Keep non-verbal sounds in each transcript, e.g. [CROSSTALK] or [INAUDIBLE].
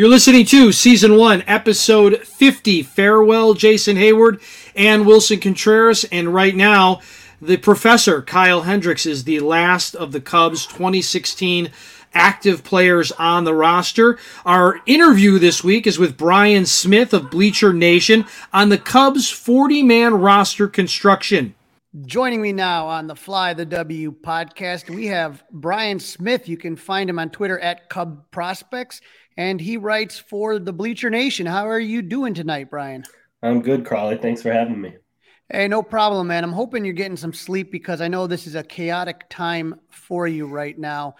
You're listening to season one, episode 50. Farewell, Jason Heyward and Willson Contreras. And right now, the professor, Kyle Hendricks, is the last of the Cubs 2016 active players on the roster. Our interview this week is with Bryan Smith of Bleacher Nation on the Cubs 40 man roster construction. Joining me now on the Fly the W podcast, we have Bryan Smith. You can find him on Twitter at Cub Prospects, and he writes for the Bleacher Nation. How are you doing tonight, Bryan? I'm good, Crawly. Thanks for having me. Hey, no problem, man. I'm hoping you're getting some sleep because I know this is a chaotic time for you right now.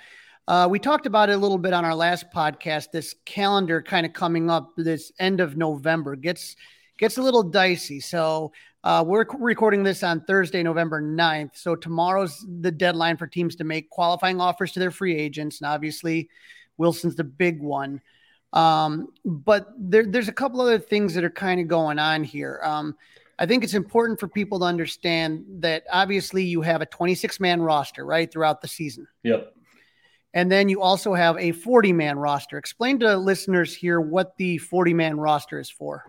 Uh, we talked about it a little bit on our last podcast. This calendar kind of coming up this end of November gets gets a little dicey. So uh, we're recording this on Thursday, November 9th. So tomorrow's the deadline for teams to make qualifying offers to their free agents. And obviously, Willson's the big one. Um, but there, there's a couple other things that are kind of going on here. Um, I think it's important for people to understand that obviously you have a 26 man roster, right, throughout the season. Yep. And then you also have a 40 man roster. Explain to listeners here what the 40 man roster is for.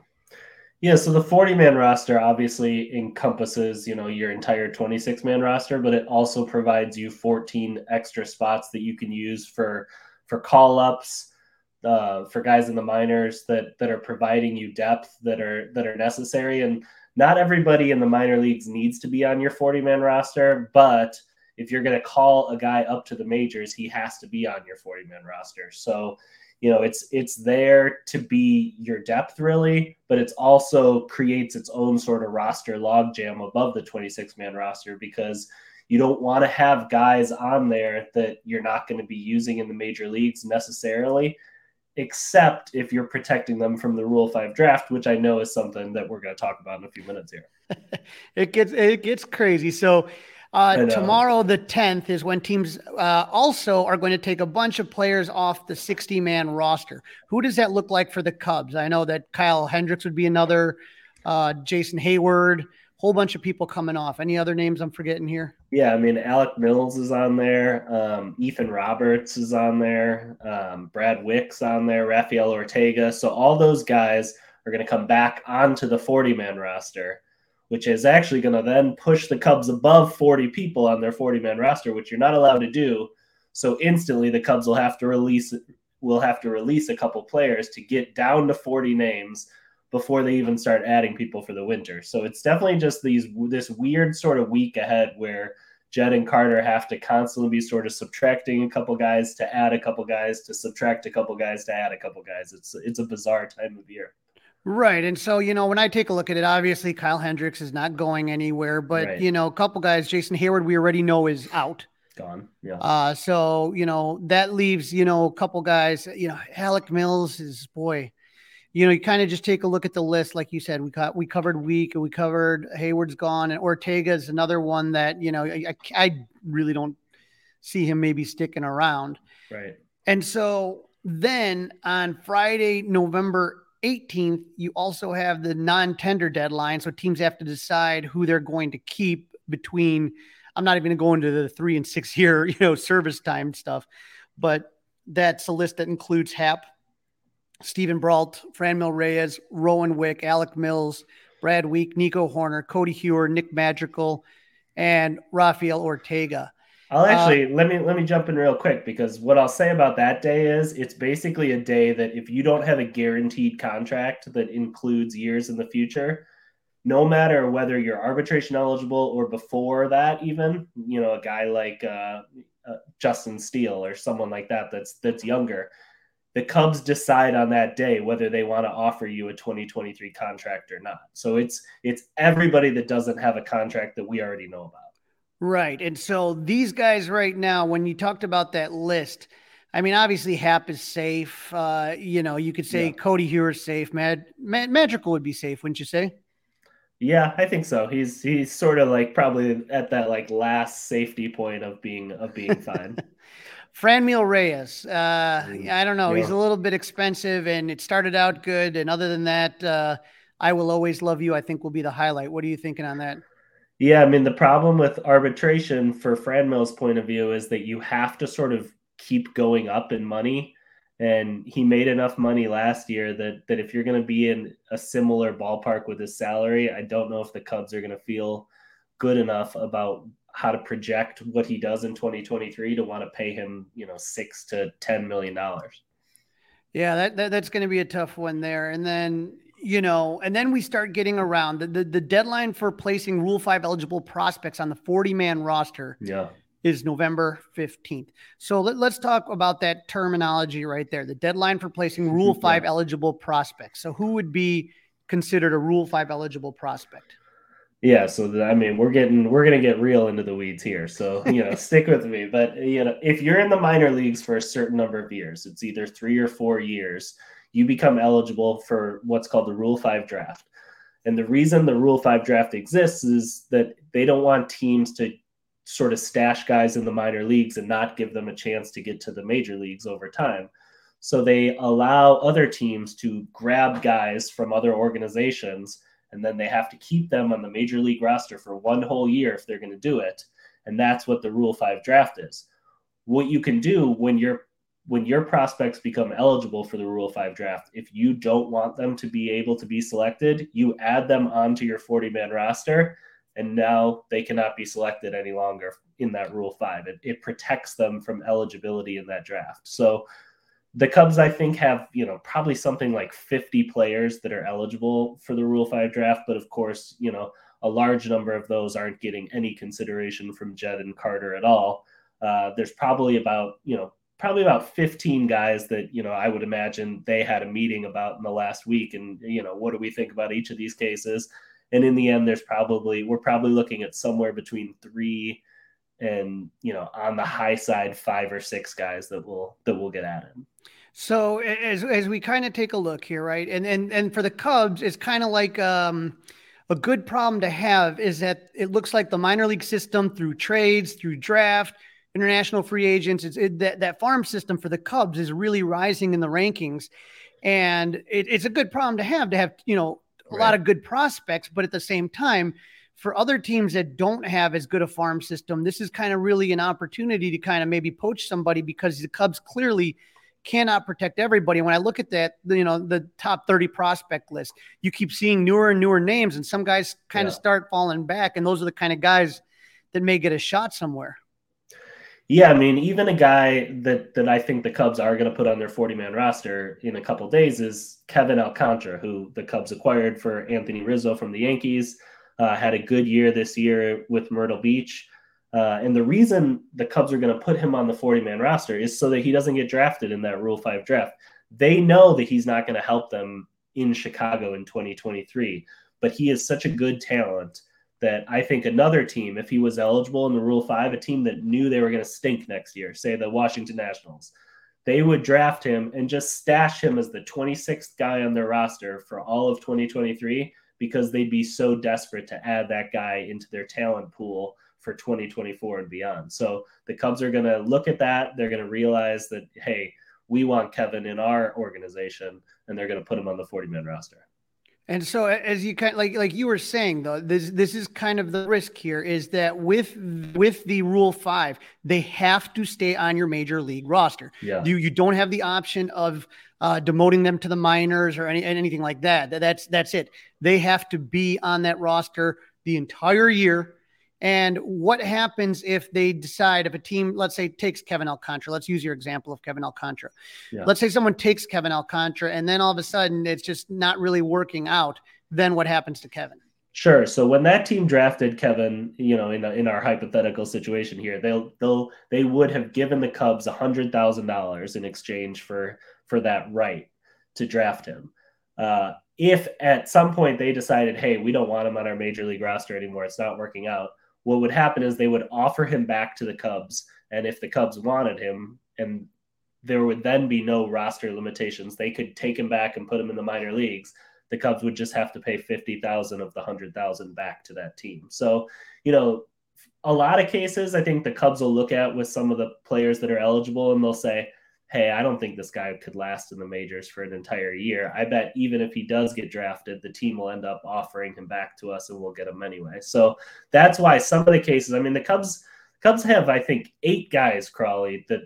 Yeah, so the 40 man roster obviously encompasses, you know, your entire 26 man roster, but it also provides you 14 extra spots that you can use for for call ups, uh, for guys in the minors that that are providing you depth that are that are necessary. And not everybody in the minor leagues needs to be on your 40 man roster, but if you're going to call a guy up to the majors, he has to be on your 40 man roster. So, you know, it's it's there to be your depth really, but it's also creates its own sort of roster logjam above the 26 man roster because you don't want to have guys on there that you're not going to be using in the major leagues necessarily except if you're protecting them from the Rule Five draft, which I know is something that we're going to talk about in a few minutes here. [LAUGHS] it gets it gets crazy. So uh, tomorrow, the 10th, is when teams uh, also are going to take a bunch of players off the 60 man roster. Who does that look like for the Cubs? I know that Kyle Hendricks would be another, uh, Jason Heyward, whole bunch of people coming off. Any other names I'm forgetting here? Yeah, I mean, Alec Mills is on there. Um, Ethan Roberts is on there. Um, Brad Wieck's on there. Rafael Ortega. So all those guys are going to come back onto the 40 man roster which is actually going to then push the Cubs above 40 people on their 40 man roster, which you're not allowed to do. So instantly the Cubs will have to release will have to release a couple players to get down to 40 names before they even start adding people for the winter. So it's definitely just these this weird sort of week ahead where Jed and Carter have to constantly be sort of subtracting a couple guys to add a couple guys to subtract a couple guys to add a couple guys. It's it's a bizarre time of year. Right. And so, you know, when I take a look at it, obviously Kyle Hendricks is not going anywhere, but right. you know, a couple guys, Jason Heyward, we already know is out. Gone. Yeah. Uh, so, you know, that leaves, you know, a couple guys, you know, Alec Mills is boy, you know, you kind of just take a look at the list. Like you said, we got, we covered Wieck and we covered Heyward's gone and Ortega is another one that, you know, I, I really don't see him maybe sticking around. Right. And so then on Friday, November 18th, you also have the non tender deadline. So teams have to decide who they're going to keep between. I'm not even going to go into the three and six year, [LAUGHS] you know, service time stuff, but that's a list that includes Happ, Steven Brault, Franmil Reyes, Rowan Wick, Alec Mills, Brad Wieck, Nico Hoerner, Cody Heuer, Nick Madrigal, and Rafael Ortega. I'll uh, actually uh, let me let me jump in real quick because what I'll say about that day is it's basically a day that if you don't have a guaranteed contract that includes years in the future, no matter whether you're arbitration eligible or before that, even you know a guy like uh, uh, Justin Steele or someone like that that's that's younger, the Cubs decide on that day whether they want to offer you a 2023 contract or not. So it's it's everybody that doesn't have a contract that we already know about. Right. And so these guys right now, when you talked about that list, I mean, obviously Happ is safe. Uh, you know, you could say yeah. Heuer is safe. Mad, Mad Madrigal would be safe, wouldn't you say? Yeah, I think so. He's he's sort of like probably at that like last safety point of being of being fine. [LAUGHS] Franmil Reyes. Uh, mm, I don't know. Yeah. He's a little bit expensive, and it started out good. And other than that, uh, I will always love you. I think will be the highlight. What are you thinking on that? Yeah, I mean the problem with arbitration for Franmil's point of view is that you have to sort of keep going up in money and he made enough money last year that that if you're going to be in a similar ballpark with his salary, I don't know if the Cubs are going to feel good enough about how to project what he does in 2023 to want to pay him, you know, six to ten million dollars. Yeah, that, that that's going to be a tough one there. And then you know, and then we start getting around the, the, the deadline for placing Rule Five eligible prospects on the 40 man roster. Yeah is November 15th. So let, us talk about that terminology right there. The deadline for placing Rule [LAUGHS] 5 yeah. eligible prospects. So who would be considered a Rule 5 eligible prospect? Yeah, so the, I mean, we're getting we're going to get real into the weeds here. So, you know, [LAUGHS] stick with me, but you know, if you're in the minor leagues for a certain number of years, it's either 3 or 4 years, you become eligible for what's called the Rule 5 draft. And the reason the Rule 5 draft exists is that they don't want teams to sort of stash guys in the minor leagues and not give them a chance to get to the major leagues over time. So they allow other teams to grab guys from other organizations and then they have to keep them on the major league roster for one whole year if they're going to do it. And that's what the Rule 5 draft is. What you can do when your when your prospects become eligible for the Rule 5 draft, if you don't want them to be able to be selected, you add them onto your 40 man roster and now they cannot be selected any longer in that Rule 5. It, it protects them from eligibility in that draft. So the Cubs, I think, have, you know, probably something like 50 players that are eligible for the Rule 5 draft. But of course, you know, a large number of those aren't getting any consideration from Jed and Carter at all. Uh, there's probably about, you know, probably about 15 guys that, you know, I would imagine they had a meeting about in the last week. And, you know, what do we think about each of these cases? and in the end there's probably we're probably looking at somewhere between three and you know on the high side five or six guys that will that will get added so as as we kind of take a look here right and and and for the cubs it's kind of like um a good problem to have is that it looks like the minor league system through trades through draft international free agents it's it, that, that farm system for the cubs is really rising in the rankings and it, it's a good problem to have to have you know a right. lot of good prospects, but at the same time, for other teams that don't have as good a farm system, this is kind of really an opportunity to kind of maybe poach somebody because the Cubs clearly cannot protect everybody. When I look at that, you know, the top 30 prospect list, you keep seeing newer and newer names, and some guys kind yeah. of start falling back. And those are the kind of guys that may get a shot somewhere. Yeah, I mean, even a guy that that I think the Cubs are going to put on their 40 man roster in a couple days is Kevin Alcantara, who the Cubs acquired for Anthony Rizzo from the Yankees. Uh, had a good year this year with Myrtle Beach. Uh, and the reason the Cubs are going to put him on the 40 man roster is so that he doesn't get drafted in that Rule 5 draft. They know that he's not going to help them in Chicago in 2023, but he is such a good talent that I think another team, if he was eligible in the Rule 5, a team that knew they were going to stink next year, say the Washington Nationals, they would draft him and just stash him as the 26th guy on their roster for all of 2023 because they'd be so desperate to add that guy into their talent pool for 2024 and beyond. So the Cubs are going to look at that. They're going to realize that, hey, we want Kevin in our organization, and they're going to put him on the 40 man roster. And so, as you kind of, like like you were saying though, this this is kind of the risk here is that with with the Rule Five, they have to stay on your major league roster. Yeah. You you don't have the option of uh, demoting them to the minors or any anything like that. That's that's it. They have to be on that roster the entire year and what happens if they decide, if a team, let's say, takes Kevin Alcantara? Let's use your example of Kevin Alcantara. Yeah. Let's say someone takes Kevin Alcantara and then all of a sudden it's just not really working out. Then what happens to Kevin? Sure. So when that team drafted Kevin, you know, in, in our hypothetical situation here, they'll they'll they would have given the Cubs a hundred thousand dollars in exchange for for that right to draft him. Uh, if at some point they decided, hey, we don't want him on our major league roster anymore, it's not working out what would happen is they would offer him back to the Cubs. And if the Cubs wanted him, and there would then be no roster limitations, they could take him back and put him in the minor leagues. The Cubs would just have to pay 50,000 of the 100,000 back to that team. So, you know, a lot of cases, I think the Cubs will look at with some of the players that are eligible and they'll say, hey, I don't think this guy could last in the majors for an entire year. I bet even if he does get drafted, the team will end up offering him back to us and we'll get him anyway. So that's why some of the cases, I mean, the Cubs Cubs have, I think, eight guys, Crawly, that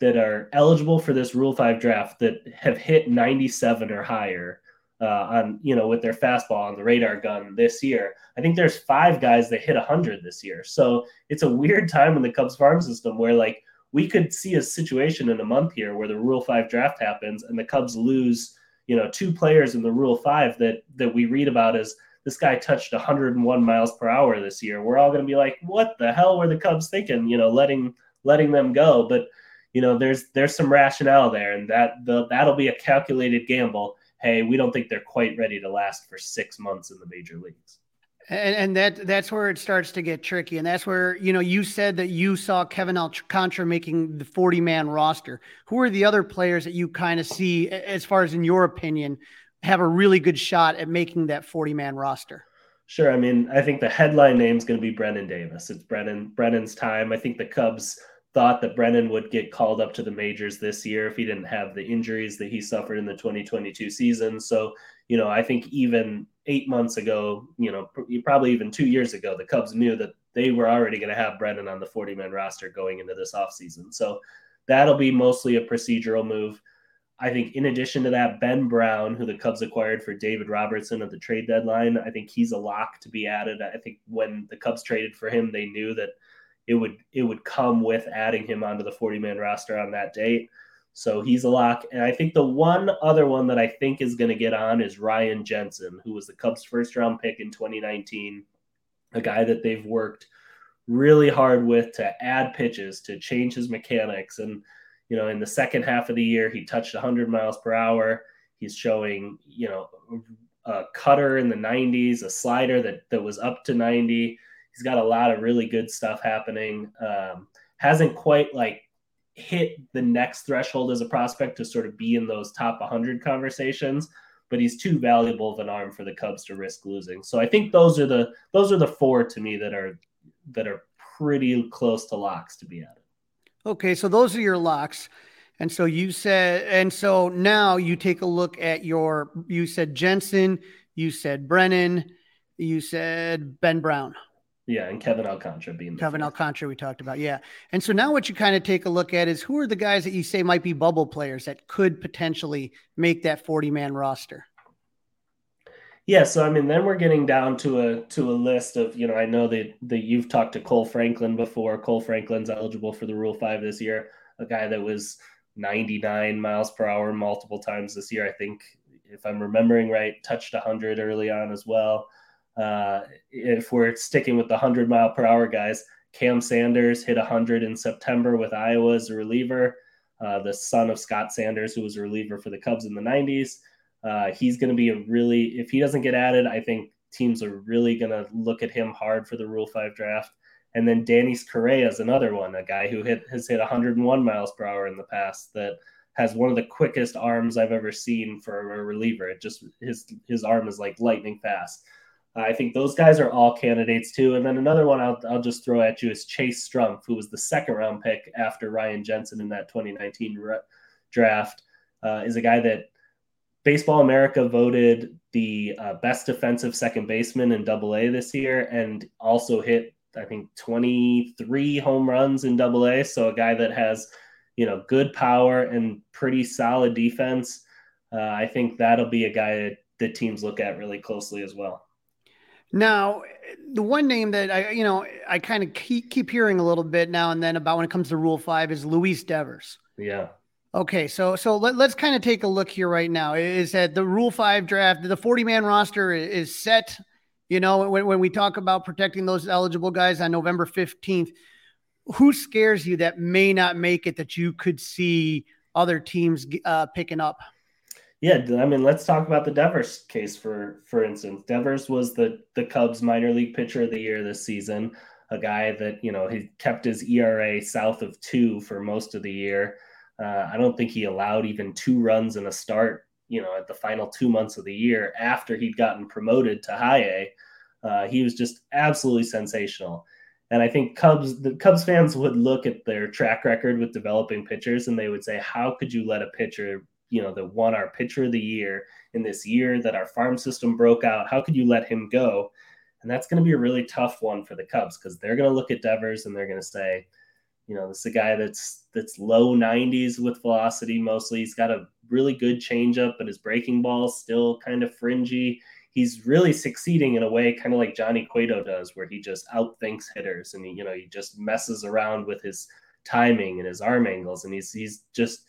that are eligible for this Rule Five draft that have hit 97 or higher uh, on you know with their fastball on the radar gun this year. I think there's five guys that hit 100 this year. So it's a weird time in the Cubs farm system where like we could see a situation in a month here where the Rule Five draft happens and the Cubs lose you know two players in the Rule Five that that we read about as this guy touched 101 miles per hour this year. We're all going to be like, what the hell were the Cubs thinking? You know, letting letting them go. But you know, there's there's some rationale there, and that the, that'll be a calculated gamble. Hey, we don't think they're quite ready to last for six months in the major leagues. And, and that that's where it starts to get tricky, and that's where you know you said that you saw Kevin Alcantara making the forty man roster. Who are the other players that you kind of see, as far as in your opinion, have a really good shot at making that 40 man roster? Sure. I mean, I think the headline name is going to be Brennen Davis. It's Brennen Brennen's time. I think the Cubs thought that Brennen would get called up to the majors this year if he didn't have the injuries that he suffered in the 2022 season. So, you know, I think even eight months ago, you know, probably even two years ago, the Cubs knew that they were already going to have Brennen on the 40 man roster going into this offseason. So that'll be mostly a procedural move. I think in addition to that, Ben Brown, who the Cubs acquired for David Robertson at the trade deadline, I think he's a lock to be added. I think when the Cubs traded for him, they knew that it would it would come with adding him onto the 40 man roster on that date. So he's a lock. And I think the one other one that I think is going to get on is Ryan Jensen, who was the Cubs' first round pick in 2019, a guy that they've worked really hard with to add pitches, to change his mechanics. And you know, in the second half of the year, he touched 100 miles per hour. He's showing, you know, a cutter in the 90s, a slider that that was up to 90. He's got a lot of really good stuff happening. Um, hasn't quite like hit the next threshold as a prospect to sort of be in those top 100 conversations, but he's too valuable of an arm for the Cubs to risk losing. So I think those are the those are the four to me that are that are pretty close to locks to be added. Okay, so those are your locks. And so you said, and so now you take a look at your, you said Jensen, you said Brennen, you said Ben Brown. Yeah, and Kevin Alcantara being Kevin Alcantara we talked about. Yeah. And so now what you kind of take a look at is who are the guys that you say might be bubble players that could potentially make that 40 man roster? Yeah, so I mean, then we're getting down to a to a list of you know I know that that you've talked to Cole Franklin before. Cole Franklin's eligible for the Rule Five this year. A guy that was 99 miles per hour multiple times this year. I think if I'm remembering right, touched 100 early on as well. Uh, if we're sticking with the 100 mile per hour guys, Cam Sanders hit 100 in September with Iowa as a reliever. Uh, the son of Scott Sanders, who was a reliever for the Cubs in the 90s. Uh, he's going to be a really, if he doesn't get added, I think teams are really going to look at him hard for the Rule 5 draft. And then Danis Correa is another one, a guy who hit has hit 101 miles per hour in the past that has one of the quickest arms I've ever seen for a reliever. It just his his arm is like lightning fast. I think those guys are all candidates too. And then another one I'll, I'll just throw at you is Chase Strumpf, who was the second round pick after Ryan Jensen in that 2019 re- draft. Uh, is a guy that Baseball America voted the uh, best defensive second baseman in Double A this year, and also hit I think 23 home runs in Double A. So a guy that has you know good power and pretty solid defense. Uh, I think that'll be a guy that, that teams look at really closely as well. Now, the one name that I, you know, I kind of keep, keep hearing a little bit now and then about when it comes to Rule Five is Luis Devers. Yeah. Okay, so so let, us kind of take a look here right now. Is that the Rule Five draft? The forty man roster is set. You know, when, when we talk about protecting those eligible guys on November fifteenth, who scares you that may not make it that you could see other teams uh, picking up? Yeah, I mean, let's talk about the Devers case for for instance. Devers was the the Cubs minor league pitcher of the year this season. A guy that you know he kept his ERA south of two for most of the year. Uh, I don't think he allowed even two runs in a start, you know, at the final two months of the year after he'd gotten promoted to high A. Uh, he was just absolutely sensational. And I think Cubs, the Cubs fans would look at their track record with developing pitchers and they would say, how could you let a pitcher, you know, that won our pitcher of the year in this year that our farm system broke out, how could you let him go? And that's going to be a really tough one for the Cubs because they're going to look at Devers and they're going to say, You know, this is a guy that's that's low 90s with velocity mostly. He's got a really good changeup, but his breaking ball is still kind of fringy. He's really succeeding in a way, kind of like Johnny Cueto does, where he just outthinks hitters and he, you know, he just messes around with his timing and his arm angles, and he's he's just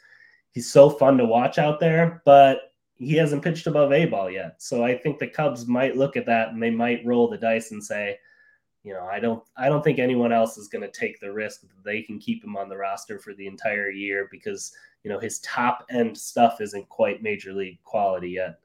he's so fun to watch out there. But he hasn't pitched above A ball yet, so I think the Cubs might look at that and they might roll the dice and say, you know, I don't I don't think anyone else is going to take the risk that they can keep him on the roster for the entire year because you know his top end stuff isn't quite major league quality yet.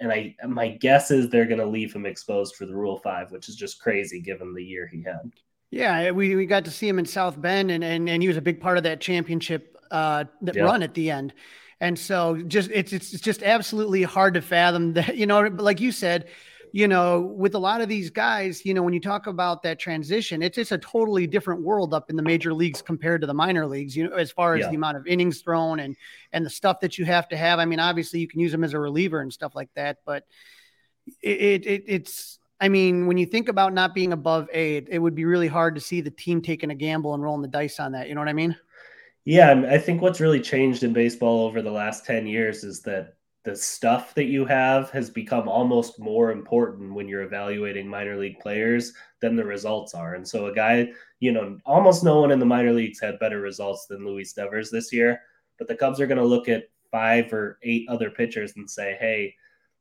And I my guess is they're going to leave him exposed for the Rule Five, which is just crazy given the year he had. Yeah, we, we got to see him in South Bend, and and, and he was a big part of that championship uh, that run at the end. And so, just it's it's just absolutely hard to fathom [LAUGHS] that you know, like you said, you know, with a lot of these guys, you know, when you talk about that transition, it's just a totally different world up in the major leagues compared to the minor leagues, you know, as far as yeah. the amount of innings thrown and and the stuff that you have to have. I mean, obviously you can use them as a reliever and stuff like that, but it, it it's I mean, when you think about not being above eight, it would be really hard to see the team taking a gamble and rolling the dice on that. You know what I mean? Yeah, I think what's really changed in baseball over the last 10 years is that the stuff that you have has become almost more important when you're evaluating minor league players than the results are. And so a guy, you know, almost no one in the minor leagues had better results than Luis Devers this year, but the Cubs are going to look at five or eight other pitchers and say, "Hey,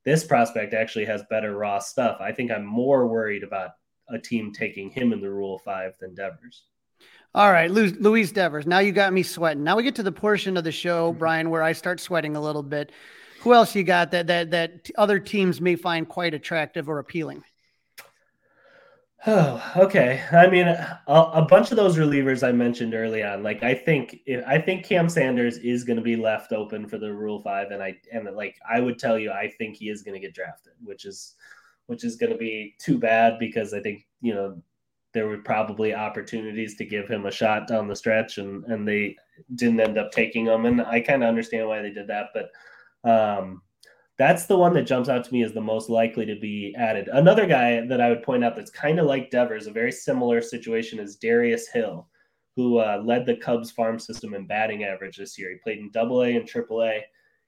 this prospect actually has better raw stuff." I think I'm more worried about a team taking him in the Rule 5 than Devers. All right, Luis Devers. Now you got me sweating. Now we get to the portion of the show, mm-hmm. Bryan, where I start sweating a little bit. Who else you got that that that other teams may find quite attractive or appealing? Oh, okay. I mean, a, a, bunch of those relievers I mentioned early on. Like, I think I think Cam Sanders is going to be left open for the Rule Five, and I and like I would tell you, I think he is going to get drafted, which is which is going to be too bad because I think you know there were probably opportunities to give him a shot down the stretch, and and they didn't end up taking him, and I kind of understand why they did that, but um, that's the one that jumps out to me as the most likely to be added. Another guy that I would point out that's kind of like Devers, a very similar situation, is Darius Hill, who uh, led the Cubs farm system in batting average this year. He played in Double A and Triple A.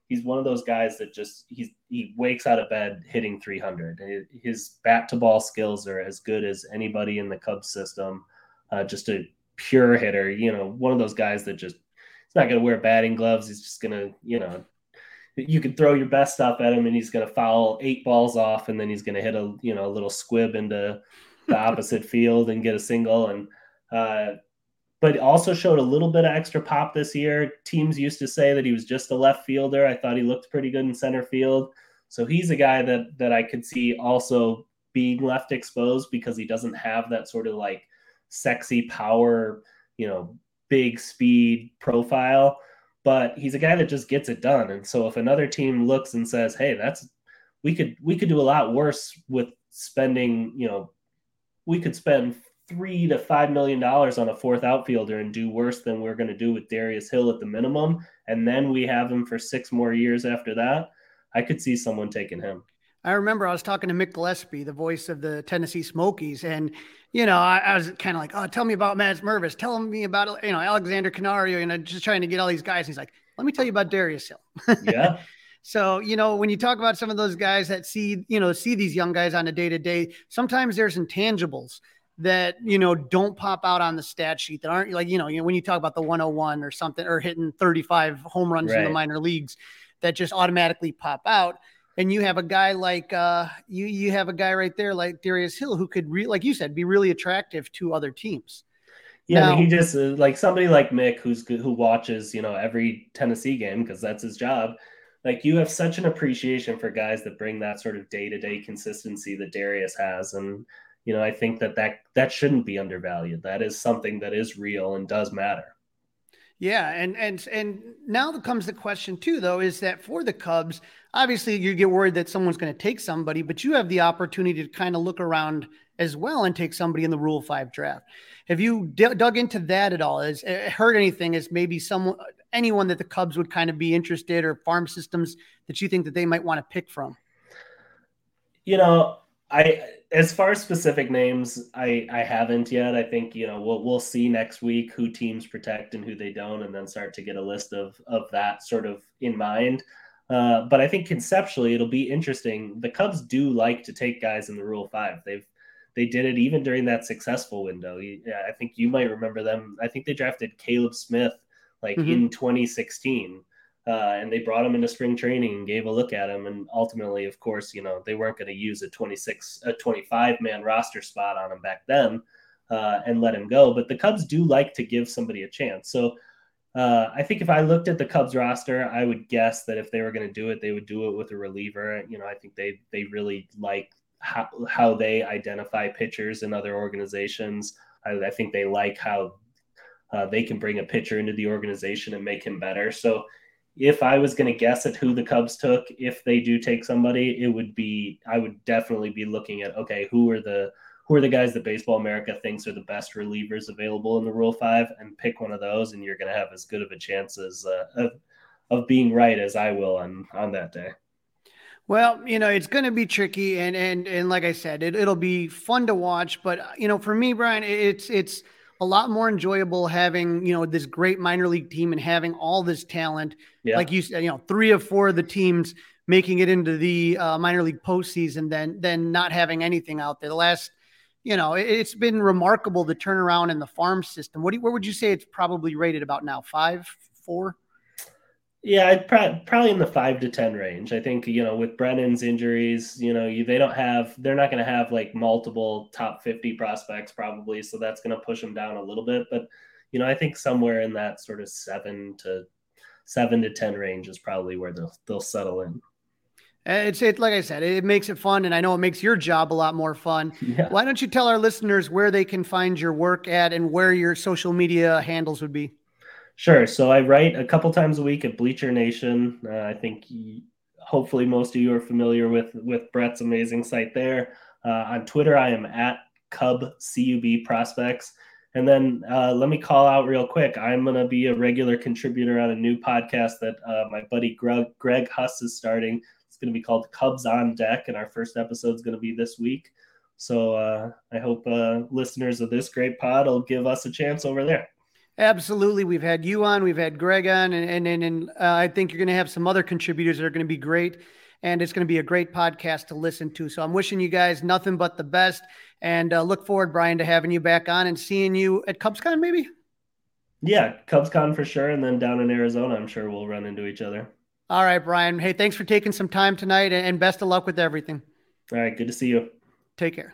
He's one of those guys that just he's he wakes out of bed hitting 300. His bat to ball skills are as good as anybody in the Cubs system. Uh, just a pure hitter, you know, one of those guys that just he's not going to wear batting gloves. He's just going to, you know, you can throw your best stuff at him and he's going to foul eight balls off and then he's going to hit a you know a little squib into the opposite [LAUGHS] field and get a single and uh, but also showed a little bit of extra pop this year. Teams used to say that he was just a left fielder. I thought he looked pretty good in center field. So he's a guy that that I could see also being left exposed because he doesn't have that sort of like sexy power, you know, big speed profile but he's a guy that just gets it done. And so if another team looks and says, "Hey, that's we could we could do a lot worse with spending, you know, we could spend three to five million dollars on a fourth outfielder and do worse than we're going to do with Darius Hill at the minimum, and then we have him for six more years after that." I could see someone taking him. I remember I was talking to Mick Gillespie, the voice of the Tennessee Smokies, and you know, I, I was kind of like, "Oh, tell me about Matt Mervis. Tell me about you know Alexander Canario." You know, just trying to get all these guys. He's like, "Let me tell you about Darius Hill." [LAUGHS] Yeah. so you know, when you talk about some of those guys that see you know see these young guys on a day to day, sometimes there's intangibles that you know don't pop out on the stat sheet that aren't like you know, you know when you talk about the 101 or something or hitting 35 home runs right. in the minor leagues that just automatically pop out and you have a guy like uh, you you have a guy right there like Darius Hill who could re- like you said be really attractive to other teams. Yeah, now, he just uh, like somebody like Mick who's who watches you know every Tennessee game because that's his job. Like you have such an appreciation for guys that bring that sort of day to day consistency that Darius has, and you know I think that that that shouldn't be undervalued. That is something that is real and does matter. Yeah, and and and now comes the question too, though, is that for the Cubs, obviously you get worried that someone's going to take somebody, but you have the opportunity to kind of look around as well and take somebody in the Rule Five draft. Have you d- dug into that at all? Has uh, heard anything? As maybe someone, anyone that the Cubs would kind of be interested, or farm systems that you think that they might want to pick from? You know, I as far as specific names, I I haven't yet. I think you know we'll we'll see next week who teams protect and who they don't, and then start to get a list of of that sort of in mind. Uh, but I think conceptually it'll be interesting. The Cubs do like to take guys in the Rule Five. They've they did it even during that successful window. I think you might remember them. I think they drafted Caleb Smith like mm-hmm. in 2016. Uh, and they brought him into spring training and gave a look at him. And ultimately, of course, you know, they weren't going to use a 26, a 25 man roster spot on him back then uh, and let him go. But the Cubs do like to give somebody a chance. So uh, I think if I looked at the Cubs roster, I would guess that if they were going to do it, they would do it with a reliever. You know, I think they they really like how, how they identify pitchers in other organizations. I, I think they like how uh, they can bring a pitcher into the organization and make him better. So if I was going to guess at who the Cubs took, if they do take somebody, it would be I would definitely be looking at okay, who are the who are the guys that Baseball America thinks are the best relievers available in the Rule Five, and pick one of those, and you're going to have as good of a chance as uh, of, of being right as I will on on that day. Well, you know, it's going to be tricky, and and and like I said, it, it'll be fun to watch. But you know, for me, Bryan, it's it's a lot more enjoyable having you know this great minor league team and having all this talent. Yeah. Like you said, you know, three of four of the teams making it into the uh, minor league postseason, then then not having anything out there. The last, you know, it, has been remarkable the turnaround in the farm system. What do you, where would you say it's probably rated about now? Five, four? Yeah, I'd pro- probably in the five to ten range. I think you know with Brennen's injuries, you know, you, they don't have, they're not going to have like multiple top fifty prospects probably, so that's going to push them down a little bit. But you know, I think somewhere in that sort of seven to seven to ten range is probably where they'll they'll settle in. It's it like I said, it makes it fun, and I know it makes your job a lot more fun. [LAUGHS] Yeah. Why don't you tell our listeners where they can find your work at and where your social media handles would be? Sure. So I write a couple times a week at Bleacher Nation. Uh, I think he, hopefully most of you are familiar with with Brett's amazing site there. Uh, on Twitter, I am at Cub Cub Prospects. And then uh, let me call out real quick. I'm going to be a regular contributor on a new podcast that uh, my buddy Greg, Greg Huss is starting. It's going to be called Cubs on Deck, and our first episode is going to be this week. So uh, I hope uh, listeners of this great pod will give us a chance over there. Absolutely. We've had you on, we've had Greg on, and, and, and, and uh, I think you're going to have some other contributors that are going to be great. And it's going to be a great podcast to listen to. So I'm wishing you guys nothing but the best and uh, look forward, Bryan, to having you back on and seeing you at CubsCon maybe. Yeah, CubsCon for sure. And then down in Arizona, I'm sure we'll run into each other. All right, Bryan. Hey, thanks for taking some time tonight and best of luck with everything. All right. Good to see you. Take care.